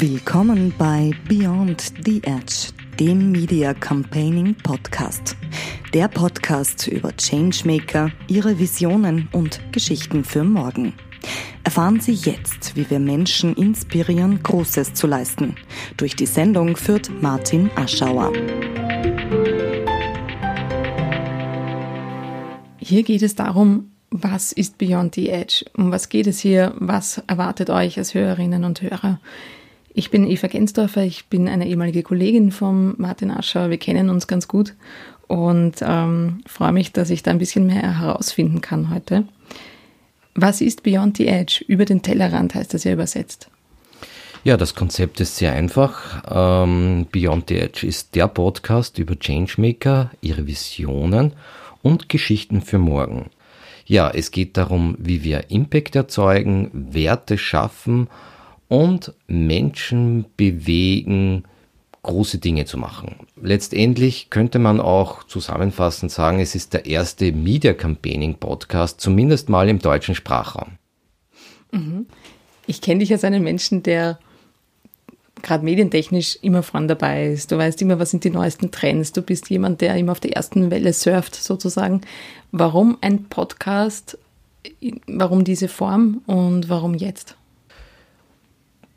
Willkommen bei Beyond the Edge, dem Media Campaigning Podcast. Der Podcast über Changemaker, ihre Visionen und Geschichten für morgen. Erfahren Sie jetzt, wie wir Menschen inspirieren, Großes zu leisten. Durch die Sendung führt Martin Aschauer. Hier geht es darum, was ist Beyond the Edge? Um was geht es hier? Was erwartet euch als Hörerinnen und Hörer? Ich bin Eva Gensdorfer, ich bin eine ehemalige Kollegin von Martin Ascher. Wir kennen uns ganz gut und ähm, freue mich, dass ich da ein bisschen mehr herausfinden kann heute. Was ist Beyond the Edge? Über den Tellerrand heißt das ja übersetzt. Ja, das Konzept ist sehr einfach. Ähm, Beyond the Edge ist der Podcast über Changemaker, ihre Visionen und Geschichten für morgen. Ja, es geht darum, wie wir Impact erzeugen, Werte schaffen und Menschen bewegen, große Dinge zu machen. Letztendlich könnte man auch zusammenfassend sagen, es ist der erste Media Campaigning Podcast, zumindest mal im deutschen Sprachraum. Mhm. Ich kenne dich als einen Menschen, der gerade medientechnisch immer vorn dabei ist. Du weißt immer, was sind die neuesten Trends. Du bist jemand, der immer auf der ersten Welle surft, sozusagen. Warum ein Podcast? Warum diese Form und warum jetzt?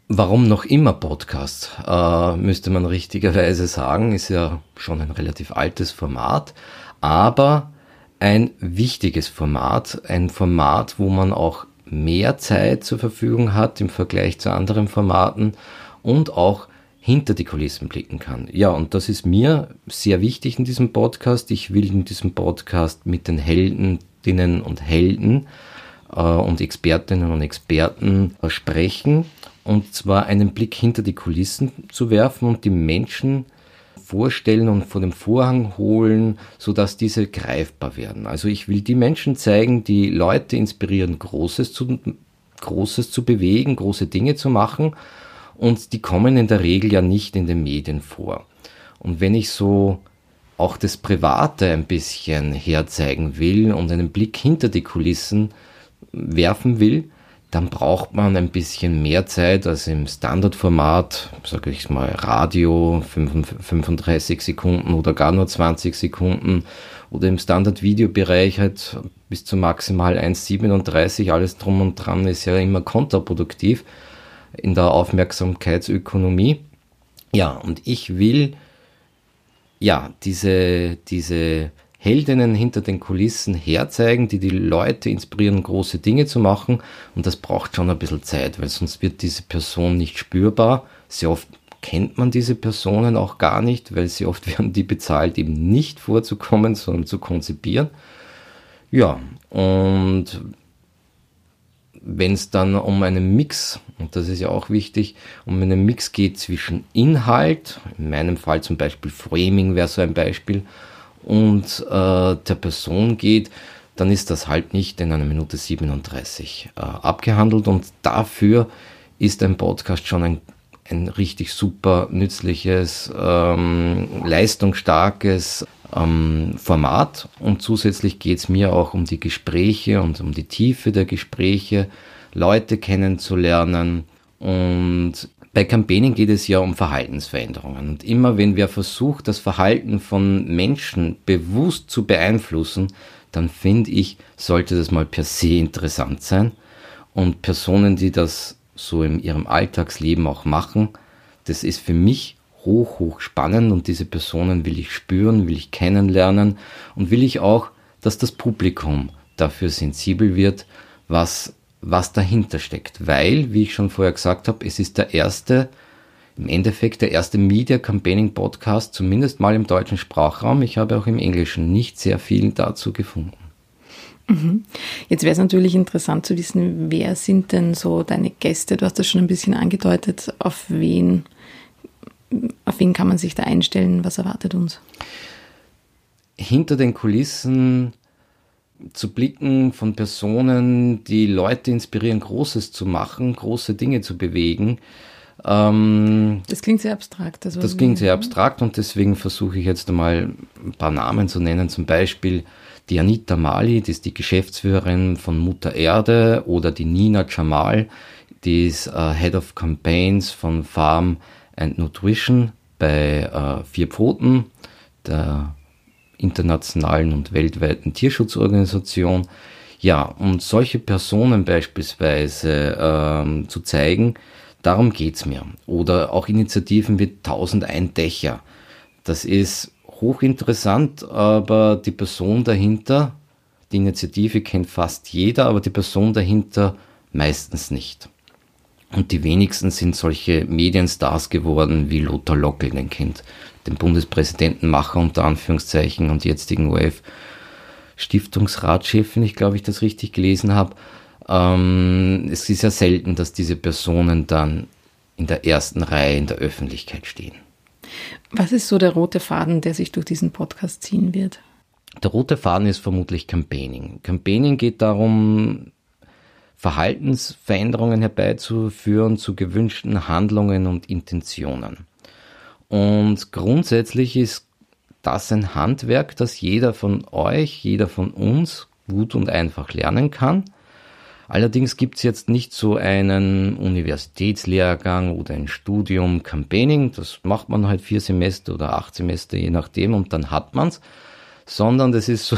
Warum noch immer Podcast? Äh, müsste man richtigerweise sagen, ist ja schon ein relativ altes Format, aber ein wichtiges Format, ein Format, wo man auch mehr Zeit zur Verfügung hat im Vergleich zu anderen Formaten und auch hinter die Kulissen blicken kann. Ja, und das ist mir sehr wichtig in diesem Podcast. Ich will in diesem Podcast mit den Heldinnen und Helden und Expertinnen und Experten sprechen und zwar einen Blick hinter die Kulissen zu werfen und die Menschen vorstellen und vor dem Vorhang holen, so dass diese greifbar werden. Also ich will die Menschen zeigen, die Leute inspirieren, Großes zu, Großes zu bewegen, große Dinge zu machen und die kommen in der Regel ja nicht in den Medien vor. Und wenn ich so auch das Private ein bisschen herzeigen will und einen Blick hinter die Kulissen werfen will, dann braucht man ein bisschen mehr Zeit als im Standardformat, sage ich mal Radio 35 Sekunden oder gar nur 20 Sekunden oder im Standard-Videobereich halt bis zu maximal 1,37, alles drum und dran ist ja immer kontraproduktiv in der Aufmerksamkeitsökonomie. Ja, und ich will ja diese, diese Heldinnen hinter den Kulissen herzeigen, die die Leute inspirieren, große Dinge zu machen. Und das braucht schon ein bisschen Zeit, weil sonst wird diese Person nicht spürbar. Sehr oft kennt man diese Personen auch gar nicht, weil sie oft werden die bezahlt, eben nicht vorzukommen, sondern zu konzipieren. Ja, und wenn es dann um einen Mix, und das ist ja auch wichtig, um einen Mix geht zwischen Inhalt, in meinem Fall zum Beispiel Framing wäre so ein Beispiel, und äh, der Person geht, dann ist das halt nicht in einer Minute 37 äh, abgehandelt und dafür ist ein Podcast schon ein, ein richtig super nützliches, ähm, leistungsstarkes ähm, Format und zusätzlich geht es mir auch um die Gespräche und um die Tiefe der Gespräche, Leute kennenzulernen und bei Campaigning geht es ja um Verhaltensveränderungen. Und immer wenn wir versuchen, das Verhalten von Menschen bewusst zu beeinflussen, dann finde ich, sollte das mal per se interessant sein. Und Personen, die das so in ihrem Alltagsleben auch machen, das ist für mich hoch, hoch spannend und diese Personen will ich spüren, will ich kennenlernen und will ich auch, dass das Publikum dafür sensibel wird, was was dahinter steckt. Weil, wie ich schon vorher gesagt habe, es ist der erste, im Endeffekt der erste Media Campaigning Podcast, zumindest mal im deutschen Sprachraum. Ich habe auch im Englischen nicht sehr viel dazu gefunden. Mhm. Jetzt wäre es natürlich interessant zu wissen, wer sind denn so deine Gäste? Du hast das schon ein bisschen angedeutet. Auf wen, auf wen kann man sich da einstellen? Was erwartet uns? Hinter den Kulissen zu blicken von Personen, die Leute inspirieren, Großes zu machen, große Dinge zu bewegen. Ähm, das klingt sehr abstrakt. Also das klingt sehr abstrakt und deswegen versuche ich jetzt einmal ein paar Namen zu nennen. Zum Beispiel die Anita Mali, die ist die Geschäftsführerin von Mutter Erde oder die Nina Jamal, Die ist äh, Head of Campaigns von Farm and Nutrition bei äh, Vier Pfoten, der internationalen und weltweiten Tierschutzorganisation. Ja, und solche Personen beispielsweise ähm, zu zeigen, darum geht's mir. Oder auch Initiativen wie 1001 Dächer. Das ist hochinteressant, aber die Person dahinter, die Initiative kennt fast jeder, aber die Person dahinter meistens nicht. Und die wenigsten sind solche Medienstars geworden, wie Lothar Lockel den kennt, den Bundespräsidentenmacher unter Anführungszeichen und jetzigen OF Stiftungsratschef, wenn ich glaube ich das richtig gelesen habe. Ähm, es ist ja selten, dass diese Personen dann in der ersten Reihe in der Öffentlichkeit stehen. Was ist so der rote Faden, der sich durch diesen Podcast ziehen wird? Der rote Faden ist vermutlich Campaigning. Campaigning geht darum, Verhaltensveränderungen herbeizuführen zu gewünschten Handlungen und Intentionen. Und grundsätzlich ist das ein Handwerk, das jeder von euch, jeder von uns gut und einfach lernen kann. Allerdings gibt es jetzt nicht so einen Universitätslehrgang oder ein Studium Campaigning, das macht man halt vier Semester oder acht Semester, je nachdem, und dann hat man's, sondern das ist so,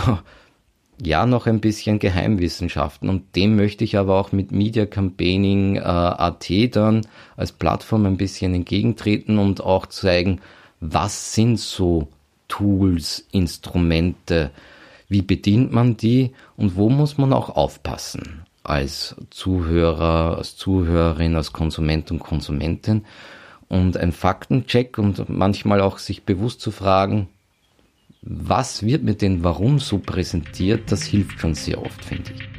ja, noch ein bisschen Geheimwissenschaften. Und dem möchte ich aber auch mit Media Campaigning äh, AT dann als Plattform ein bisschen entgegentreten und auch zeigen, was sind so Tools, Instrumente, wie bedient man die und wo muss man auch aufpassen als Zuhörer, als Zuhörerin, als Konsument und Konsumentin. Und ein Faktencheck und manchmal auch sich bewusst zu fragen, was wird mir denn warum so präsentiert, das hilft schon sehr oft, finde ich.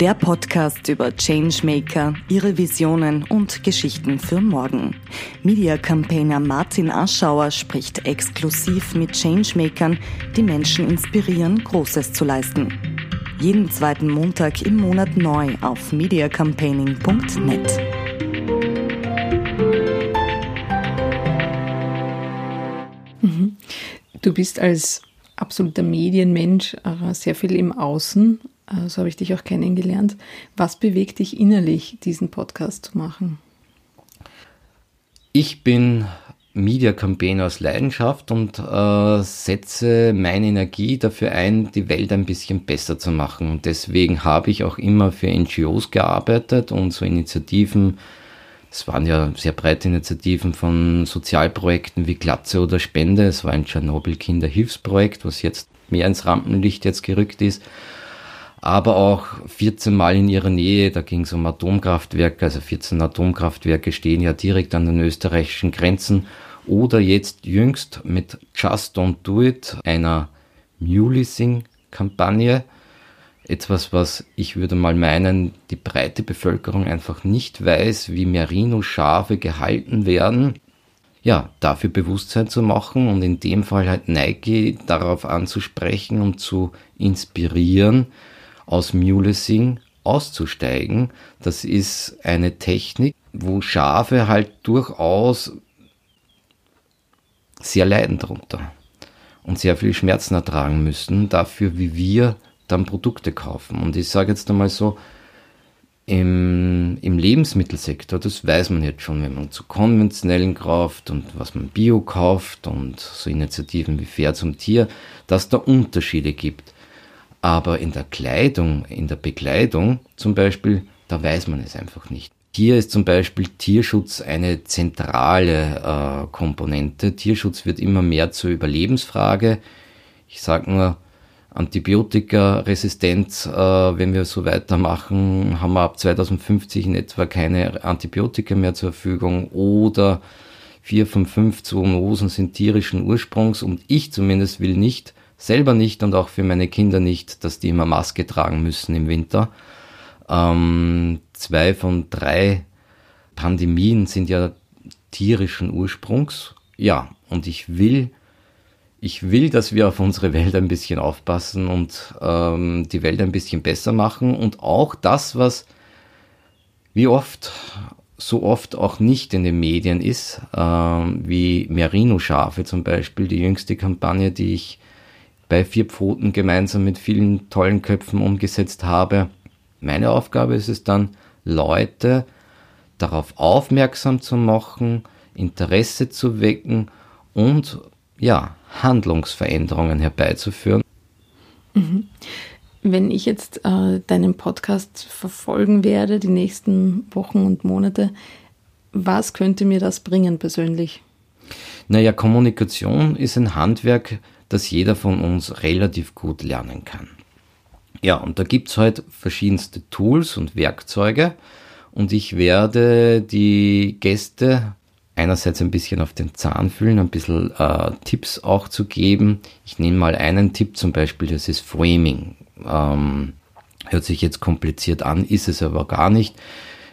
Der Podcast über Changemaker, ihre Visionen und Geschichten für morgen. Media-Campaigner Martin Aschauer spricht exklusiv mit Changemakern, die Menschen inspirieren, Großes zu leisten. Jeden zweiten Montag im Monat neu auf mediacampaigning.net. Du bist als absoluter Medienmensch äh, sehr viel im Außen, äh, so habe ich dich auch kennengelernt. Was bewegt dich innerlich, diesen Podcast zu machen? Ich bin Media Campaign aus Leidenschaft und äh, setze meine Energie dafür ein, die Welt ein bisschen besser zu machen. Deswegen habe ich auch immer für NGOs gearbeitet und so Initiativen. Es waren ja sehr breite Initiativen von Sozialprojekten wie Glatze oder Spende. Es war ein Tschernobyl-Kinderhilfsprojekt, was jetzt mehr ins Rampenlicht jetzt gerückt ist. Aber auch 14 Mal in ihrer Nähe, da ging es um Atomkraftwerke, also 14 Atomkraftwerke stehen ja direkt an den österreichischen Grenzen oder jetzt jüngst mit Just Don't Do It, einer Mulesing-Kampagne. Etwas, was ich würde mal meinen, die breite Bevölkerung einfach nicht weiß, wie Merino-Schafe gehalten werden. Ja, dafür Bewusstsein zu machen und in dem Fall halt Nike darauf anzusprechen und zu inspirieren, aus Mulesing auszusteigen. Das ist eine Technik, wo Schafe halt durchaus sehr leiden darunter und sehr viel Schmerzen ertragen müssen dafür, wie wir dann Produkte kaufen. Und ich sage jetzt einmal so, im, im Lebensmittelsektor, das weiß man jetzt schon, wenn man zu konventionellen kauft und was man Bio kauft und so Initiativen wie Fair zum Tier, dass da Unterschiede gibt. Aber in der Kleidung, in der Bekleidung zum Beispiel, da weiß man es einfach nicht. Hier ist zum Beispiel Tierschutz eine zentrale äh, Komponente. Tierschutz wird immer mehr zur Überlebensfrage. Ich sage nur, Antibiotikaresistenz, äh, wenn wir so weitermachen, haben wir ab 2050 in etwa keine Antibiotika mehr zur Verfügung oder vier von fünf Zoonosen sind tierischen Ursprungs und ich zumindest will nicht, selber nicht und auch für meine Kinder nicht, dass die immer Maske tragen müssen im Winter. Ähm, zwei von drei Pandemien sind ja tierischen Ursprungs. Ja, und ich will, ich will, dass wir auf unsere Welt ein bisschen aufpassen und ähm, die Welt ein bisschen besser machen und auch das, was wie oft, so oft auch nicht in den Medien ist, ähm, wie Merino-Schafe zum Beispiel, die jüngste Kampagne, die ich bei Vier Pfoten gemeinsam mit vielen tollen Köpfen umgesetzt habe, meine Aufgabe ist es dann, Leute darauf aufmerksam zu machen, Interesse zu wecken und ja, Handlungsveränderungen herbeizuführen. Mhm. Wenn ich jetzt äh, deinen Podcast verfolgen werde, die nächsten Wochen und Monate, was könnte mir das bringen persönlich? Naja, Kommunikation ist ein Handwerk, das jeder von uns relativ gut lernen kann. Ja, und da gibt es halt verschiedenste Tools und Werkzeuge und ich werde die Gäste einerseits ein bisschen auf den Zahn fühlen, ein bisschen äh, Tipps auch zu geben. Ich nehme mal einen Tipp zum Beispiel, das ist Framing. Ähm, hört sich jetzt kompliziert an, ist es aber gar nicht.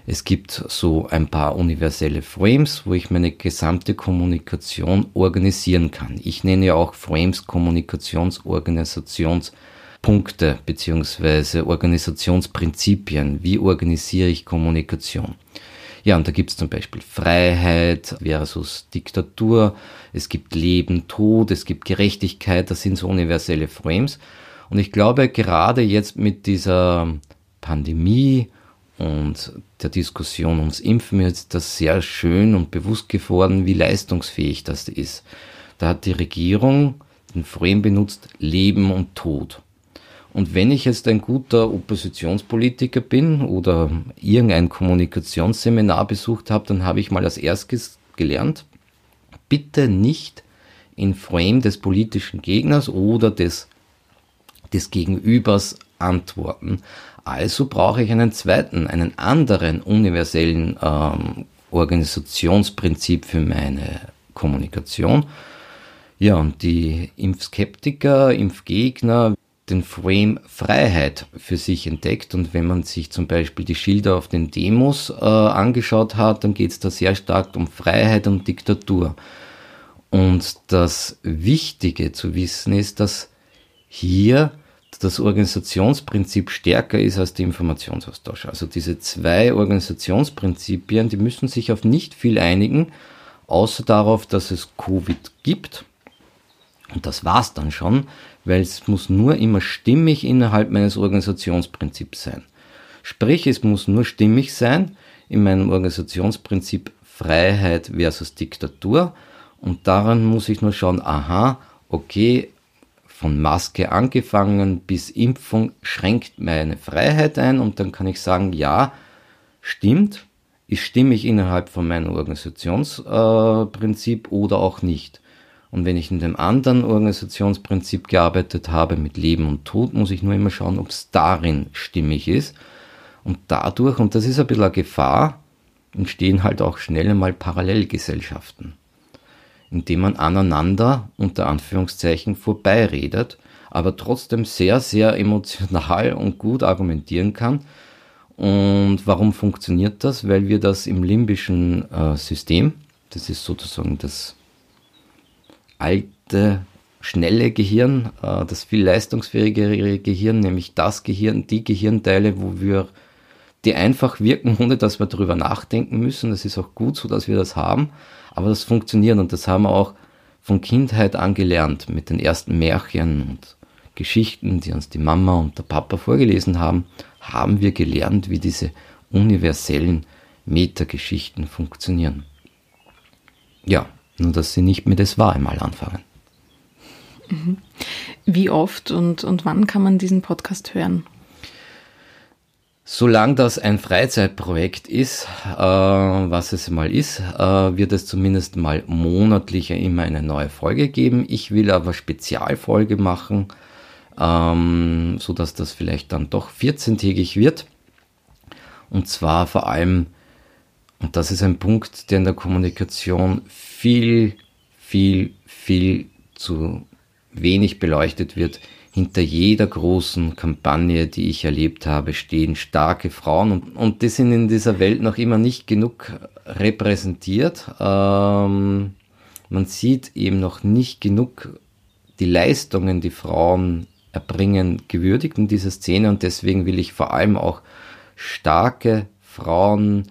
Es gibt so ein paar universelle Frames, wo ich meine gesamte Kommunikation organisieren kann. Ich nenne ja auch Frames Kommunikationsorganisationspunkte beziehungsweise Organisationsprinzipien. Wie organisiere ich Kommunikation? Ja, und da gibt es zum Beispiel Freiheit versus Diktatur, es gibt Leben, Tod, es gibt Gerechtigkeit, das sind so universelle Frames. Und ich glaube, gerade jetzt mit dieser Pandemie und der Diskussion ums Impfen ist das sehr schön und bewusst geworden, wie leistungsfähig das ist. Da hat die Regierung den Frame benutzt, Leben und Tod. Und wenn ich jetzt ein guter Oppositionspolitiker bin oder irgendein Kommunikationsseminar besucht habe, dann habe ich mal als erstes gelernt, bitte nicht in Frame des politischen Gegners oder des, des Gegenübers antworten. Also brauche ich einen zweiten, einen anderen universellen ähm, Organisationsprinzip für meine Kommunikation. Ja, und die Impfskeptiker, Impfgegner, den Frame Freiheit für sich entdeckt. Und wenn man sich zum Beispiel die Schilder auf den Demos äh, angeschaut hat, dann geht es da sehr stark um Freiheit und Diktatur. Und das Wichtige zu wissen ist, dass hier das Organisationsprinzip stärker ist als der Informationsaustausch. Also diese zwei Organisationsprinzipien, die müssen sich auf nicht viel einigen, außer darauf, dass es Covid gibt. Und das war's dann schon weil es muss nur immer stimmig innerhalb meines Organisationsprinzips sein. Sprich, es muss nur stimmig sein in meinem Organisationsprinzip Freiheit versus Diktatur und daran muss ich nur schauen, aha, okay, von Maske angefangen bis Impfung schränkt meine Freiheit ein und dann kann ich sagen, ja, stimmt, ist stimmig innerhalb von meinem Organisationsprinzip äh, oder auch nicht. Und wenn ich in dem anderen Organisationsprinzip gearbeitet habe mit Leben und Tod, muss ich nur immer schauen, ob es darin stimmig ist. Und dadurch, und das ist ein bisschen eine Gefahr, entstehen halt auch schnell einmal Parallelgesellschaften, indem man aneinander unter Anführungszeichen vorbeiredet, aber trotzdem sehr, sehr emotional und gut argumentieren kann. Und warum funktioniert das? Weil wir das im limbischen äh, System, das ist sozusagen das alte, schnelle Gehirn, äh, das viel leistungsfähigere Gehirn, nämlich das Gehirn, die Gehirnteile, wo wir, die einfach wirken, ohne dass wir darüber nachdenken müssen. Das ist auch gut so, dass wir das haben, aber das funktioniert und das haben wir auch von Kindheit an gelernt mit den ersten Märchen und Geschichten, die uns die Mama und der Papa vorgelesen haben, haben wir gelernt, wie diese universellen Metageschichten funktionieren. Ja, nur, dass sie nicht mehr das war einmal anfangen. Mhm. Wie oft und, und wann kann man diesen Podcast hören? Solange das ein Freizeitprojekt ist, äh, was es mal ist, äh, wird es zumindest mal monatlich immer eine neue Folge geben. Ich will aber Spezialfolge machen, ähm, so dass das vielleicht dann doch 14-tägig wird. Und zwar vor allem und das ist ein Punkt, der in der Kommunikation viel, viel, viel zu wenig beleuchtet wird. Hinter jeder großen Kampagne, die ich erlebt habe, stehen starke Frauen und, und die sind in dieser Welt noch immer nicht genug repräsentiert. Ähm, man sieht eben noch nicht genug die Leistungen, die Frauen erbringen, gewürdigt in dieser Szene und deswegen will ich vor allem auch starke Frauen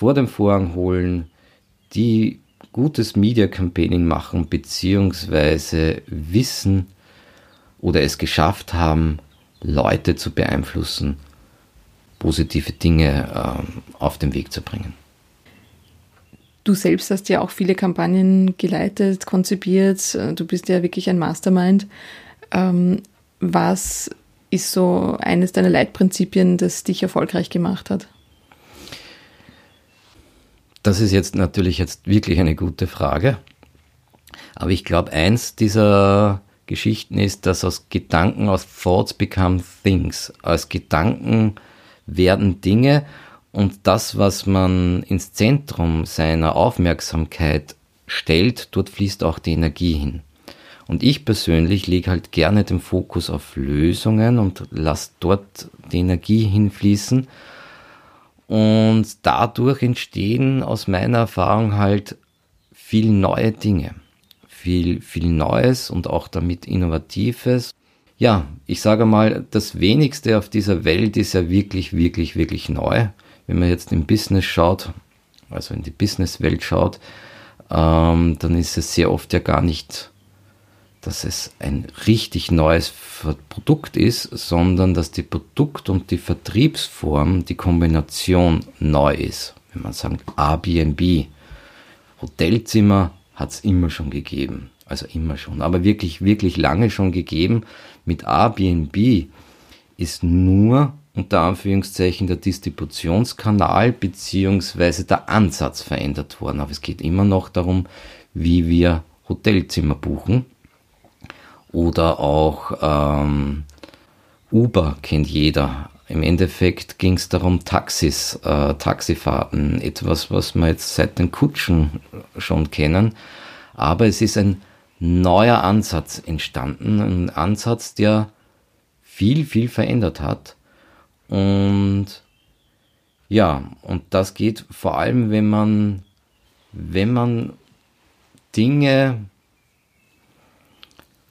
vor dem Vorhang holen, die gutes Media Campaigning machen, beziehungsweise wissen oder es geschafft haben, Leute zu beeinflussen positive Dinge äh, auf den Weg zu bringen. Du selbst hast ja auch viele Kampagnen geleitet, konzipiert. Du bist ja wirklich ein Mastermind. Ähm, was ist so eines deiner Leitprinzipien, das dich erfolgreich gemacht hat? Das ist jetzt natürlich jetzt wirklich eine gute Frage. Aber ich glaube, eins dieser Geschichten ist, dass aus Gedanken, aus Thoughts become Things. Aus Gedanken werden Dinge und das, was man ins Zentrum seiner Aufmerksamkeit stellt, dort fließt auch die Energie hin. Und ich persönlich lege halt gerne den Fokus auf Lösungen und lasse dort die Energie hinfließen. Und dadurch entstehen aus meiner Erfahrung halt viel neue Dinge viel, viel Neues und auch damit Innovatives. Ja, ich sage mal, das wenigste auf dieser Welt ist ja wirklich, wirklich, wirklich neu. Wenn man jetzt im Business schaut, also in die Businesswelt schaut, ähm, dann ist es sehr oft ja gar nicht, dass es ein richtig neues Produkt ist, sondern dass die Produkt- und die Vertriebsform, die Kombination neu ist. Wenn man sagt Airbnb, Hotelzimmer, hat es immer schon gegeben. Also immer schon, aber wirklich, wirklich lange schon gegeben. Mit Airbnb ist nur unter Anführungszeichen der Distributionskanal beziehungsweise der Ansatz verändert worden. Aber es geht immer noch darum, wie wir Hotelzimmer buchen. Oder auch ähm, Uber kennt jeder. Im Endeffekt ging es darum, Taxis, äh, Taxifahrten, etwas, was wir jetzt seit den Kutschen schon kennen. Aber es ist ein neuer Ansatz entstanden, ein Ansatz, der viel, viel verändert hat. Und ja, und das geht vor allem, wenn man, wenn man Dinge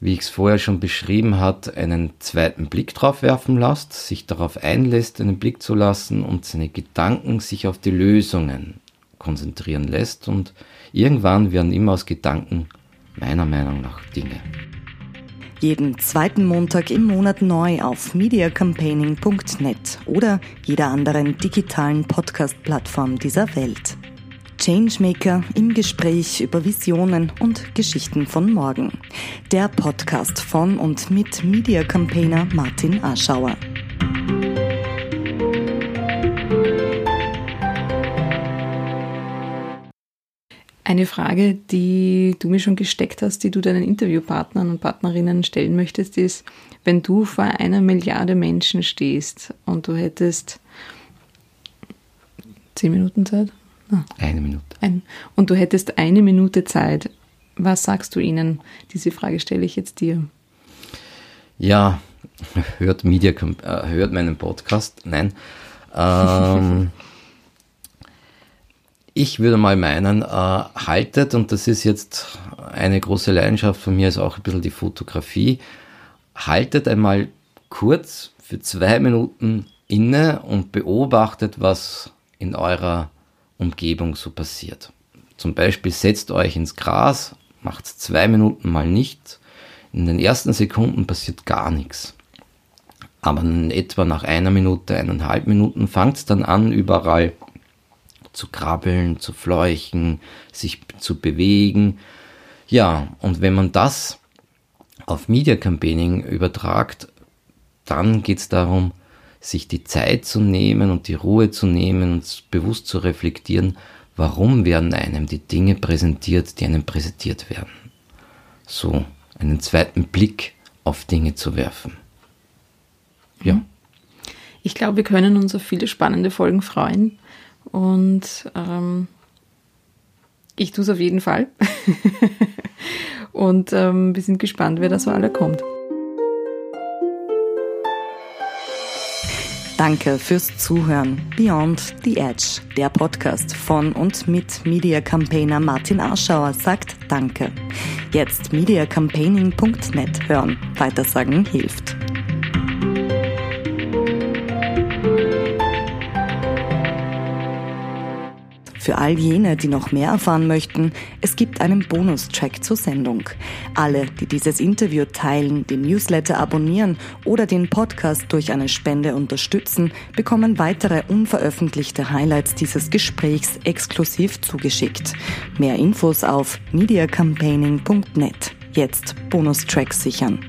wie ich es vorher schon beschrieben hat, einen zweiten Blick drauf werfen lässt, sich darauf einlässt, einen Blick zu lassen und seine Gedanken sich auf die Lösungen konzentrieren lässt und irgendwann werden immer aus Gedanken meiner Meinung nach Dinge. Jeden zweiten Montag im Monat neu auf mediacampaigning.net oder jeder anderen digitalen Podcast-Plattform dieser Welt. Changemaker im Gespräch über Visionen und Geschichten von morgen. Der Podcast von und mit Media Campaigner Martin Aschauer. Eine Frage, die du mir schon gesteckt hast, die du deinen Interviewpartnern und Partnerinnen stellen möchtest, ist, wenn du vor einer Milliarde Menschen stehst und du hättest zehn Minuten Zeit, Ah. Eine Minute. Ein, und du hättest eine Minute Zeit. Was sagst du ihnen? Diese Frage stelle ich jetzt dir. Ja, hört Media, äh, hört meinen Podcast. Nein. Ähm, ich würde mal meinen, äh, haltet, und das ist jetzt eine große Leidenschaft von mir, ist auch ein bisschen die Fotografie, haltet einmal kurz für zwei Minuten inne und beobachtet, was in eurer Umgebung so passiert. Zum Beispiel setzt euch ins Gras, macht zwei Minuten mal nichts. In den ersten Sekunden passiert gar nichts. Aber in etwa nach einer Minute, eineinhalb Minuten fängt es dann an, überall zu krabbeln, zu fleuchen, sich zu bewegen. Ja, und wenn man das auf Media Campaigning übertragt, dann geht es darum, sich die Zeit zu nehmen und die Ruhe zu nehmen und bewusst zu reflektieren, warum werden einem die Dinge präsentiert, die einem präsentiert werden. So einen zweiten Blick auf Dinge zu werfen. Ja. Mhm. Ich glaube, wir können uns auf viele spannende Folgen freuen und ähm, ich tue es auf jeden Fall. und ähm, wir sind gespannt, wer da so alle kommt. Danke fürs Zuhören. Beyond the Edge, der Podcast von und mit Media Campaigner Martin Arschauer sagt Danke. Jetzt mediacampaigning.net hören. Weitersagen hilft. Für all jene, die noch mehr erfahren möchten, es gibt einen Bonustrack zur Sendung. Alle, die dieses Interview teilen, den Newsletter abonnieren oder den Podcast durch eine Spende unterstützen, bekommen weitere unveröffentlichte Highlights dieses Gesprächs exklusiv zugeschickt. Mehr Infos auf mediacampaigning.net. Jetzt Bonustracks sichern.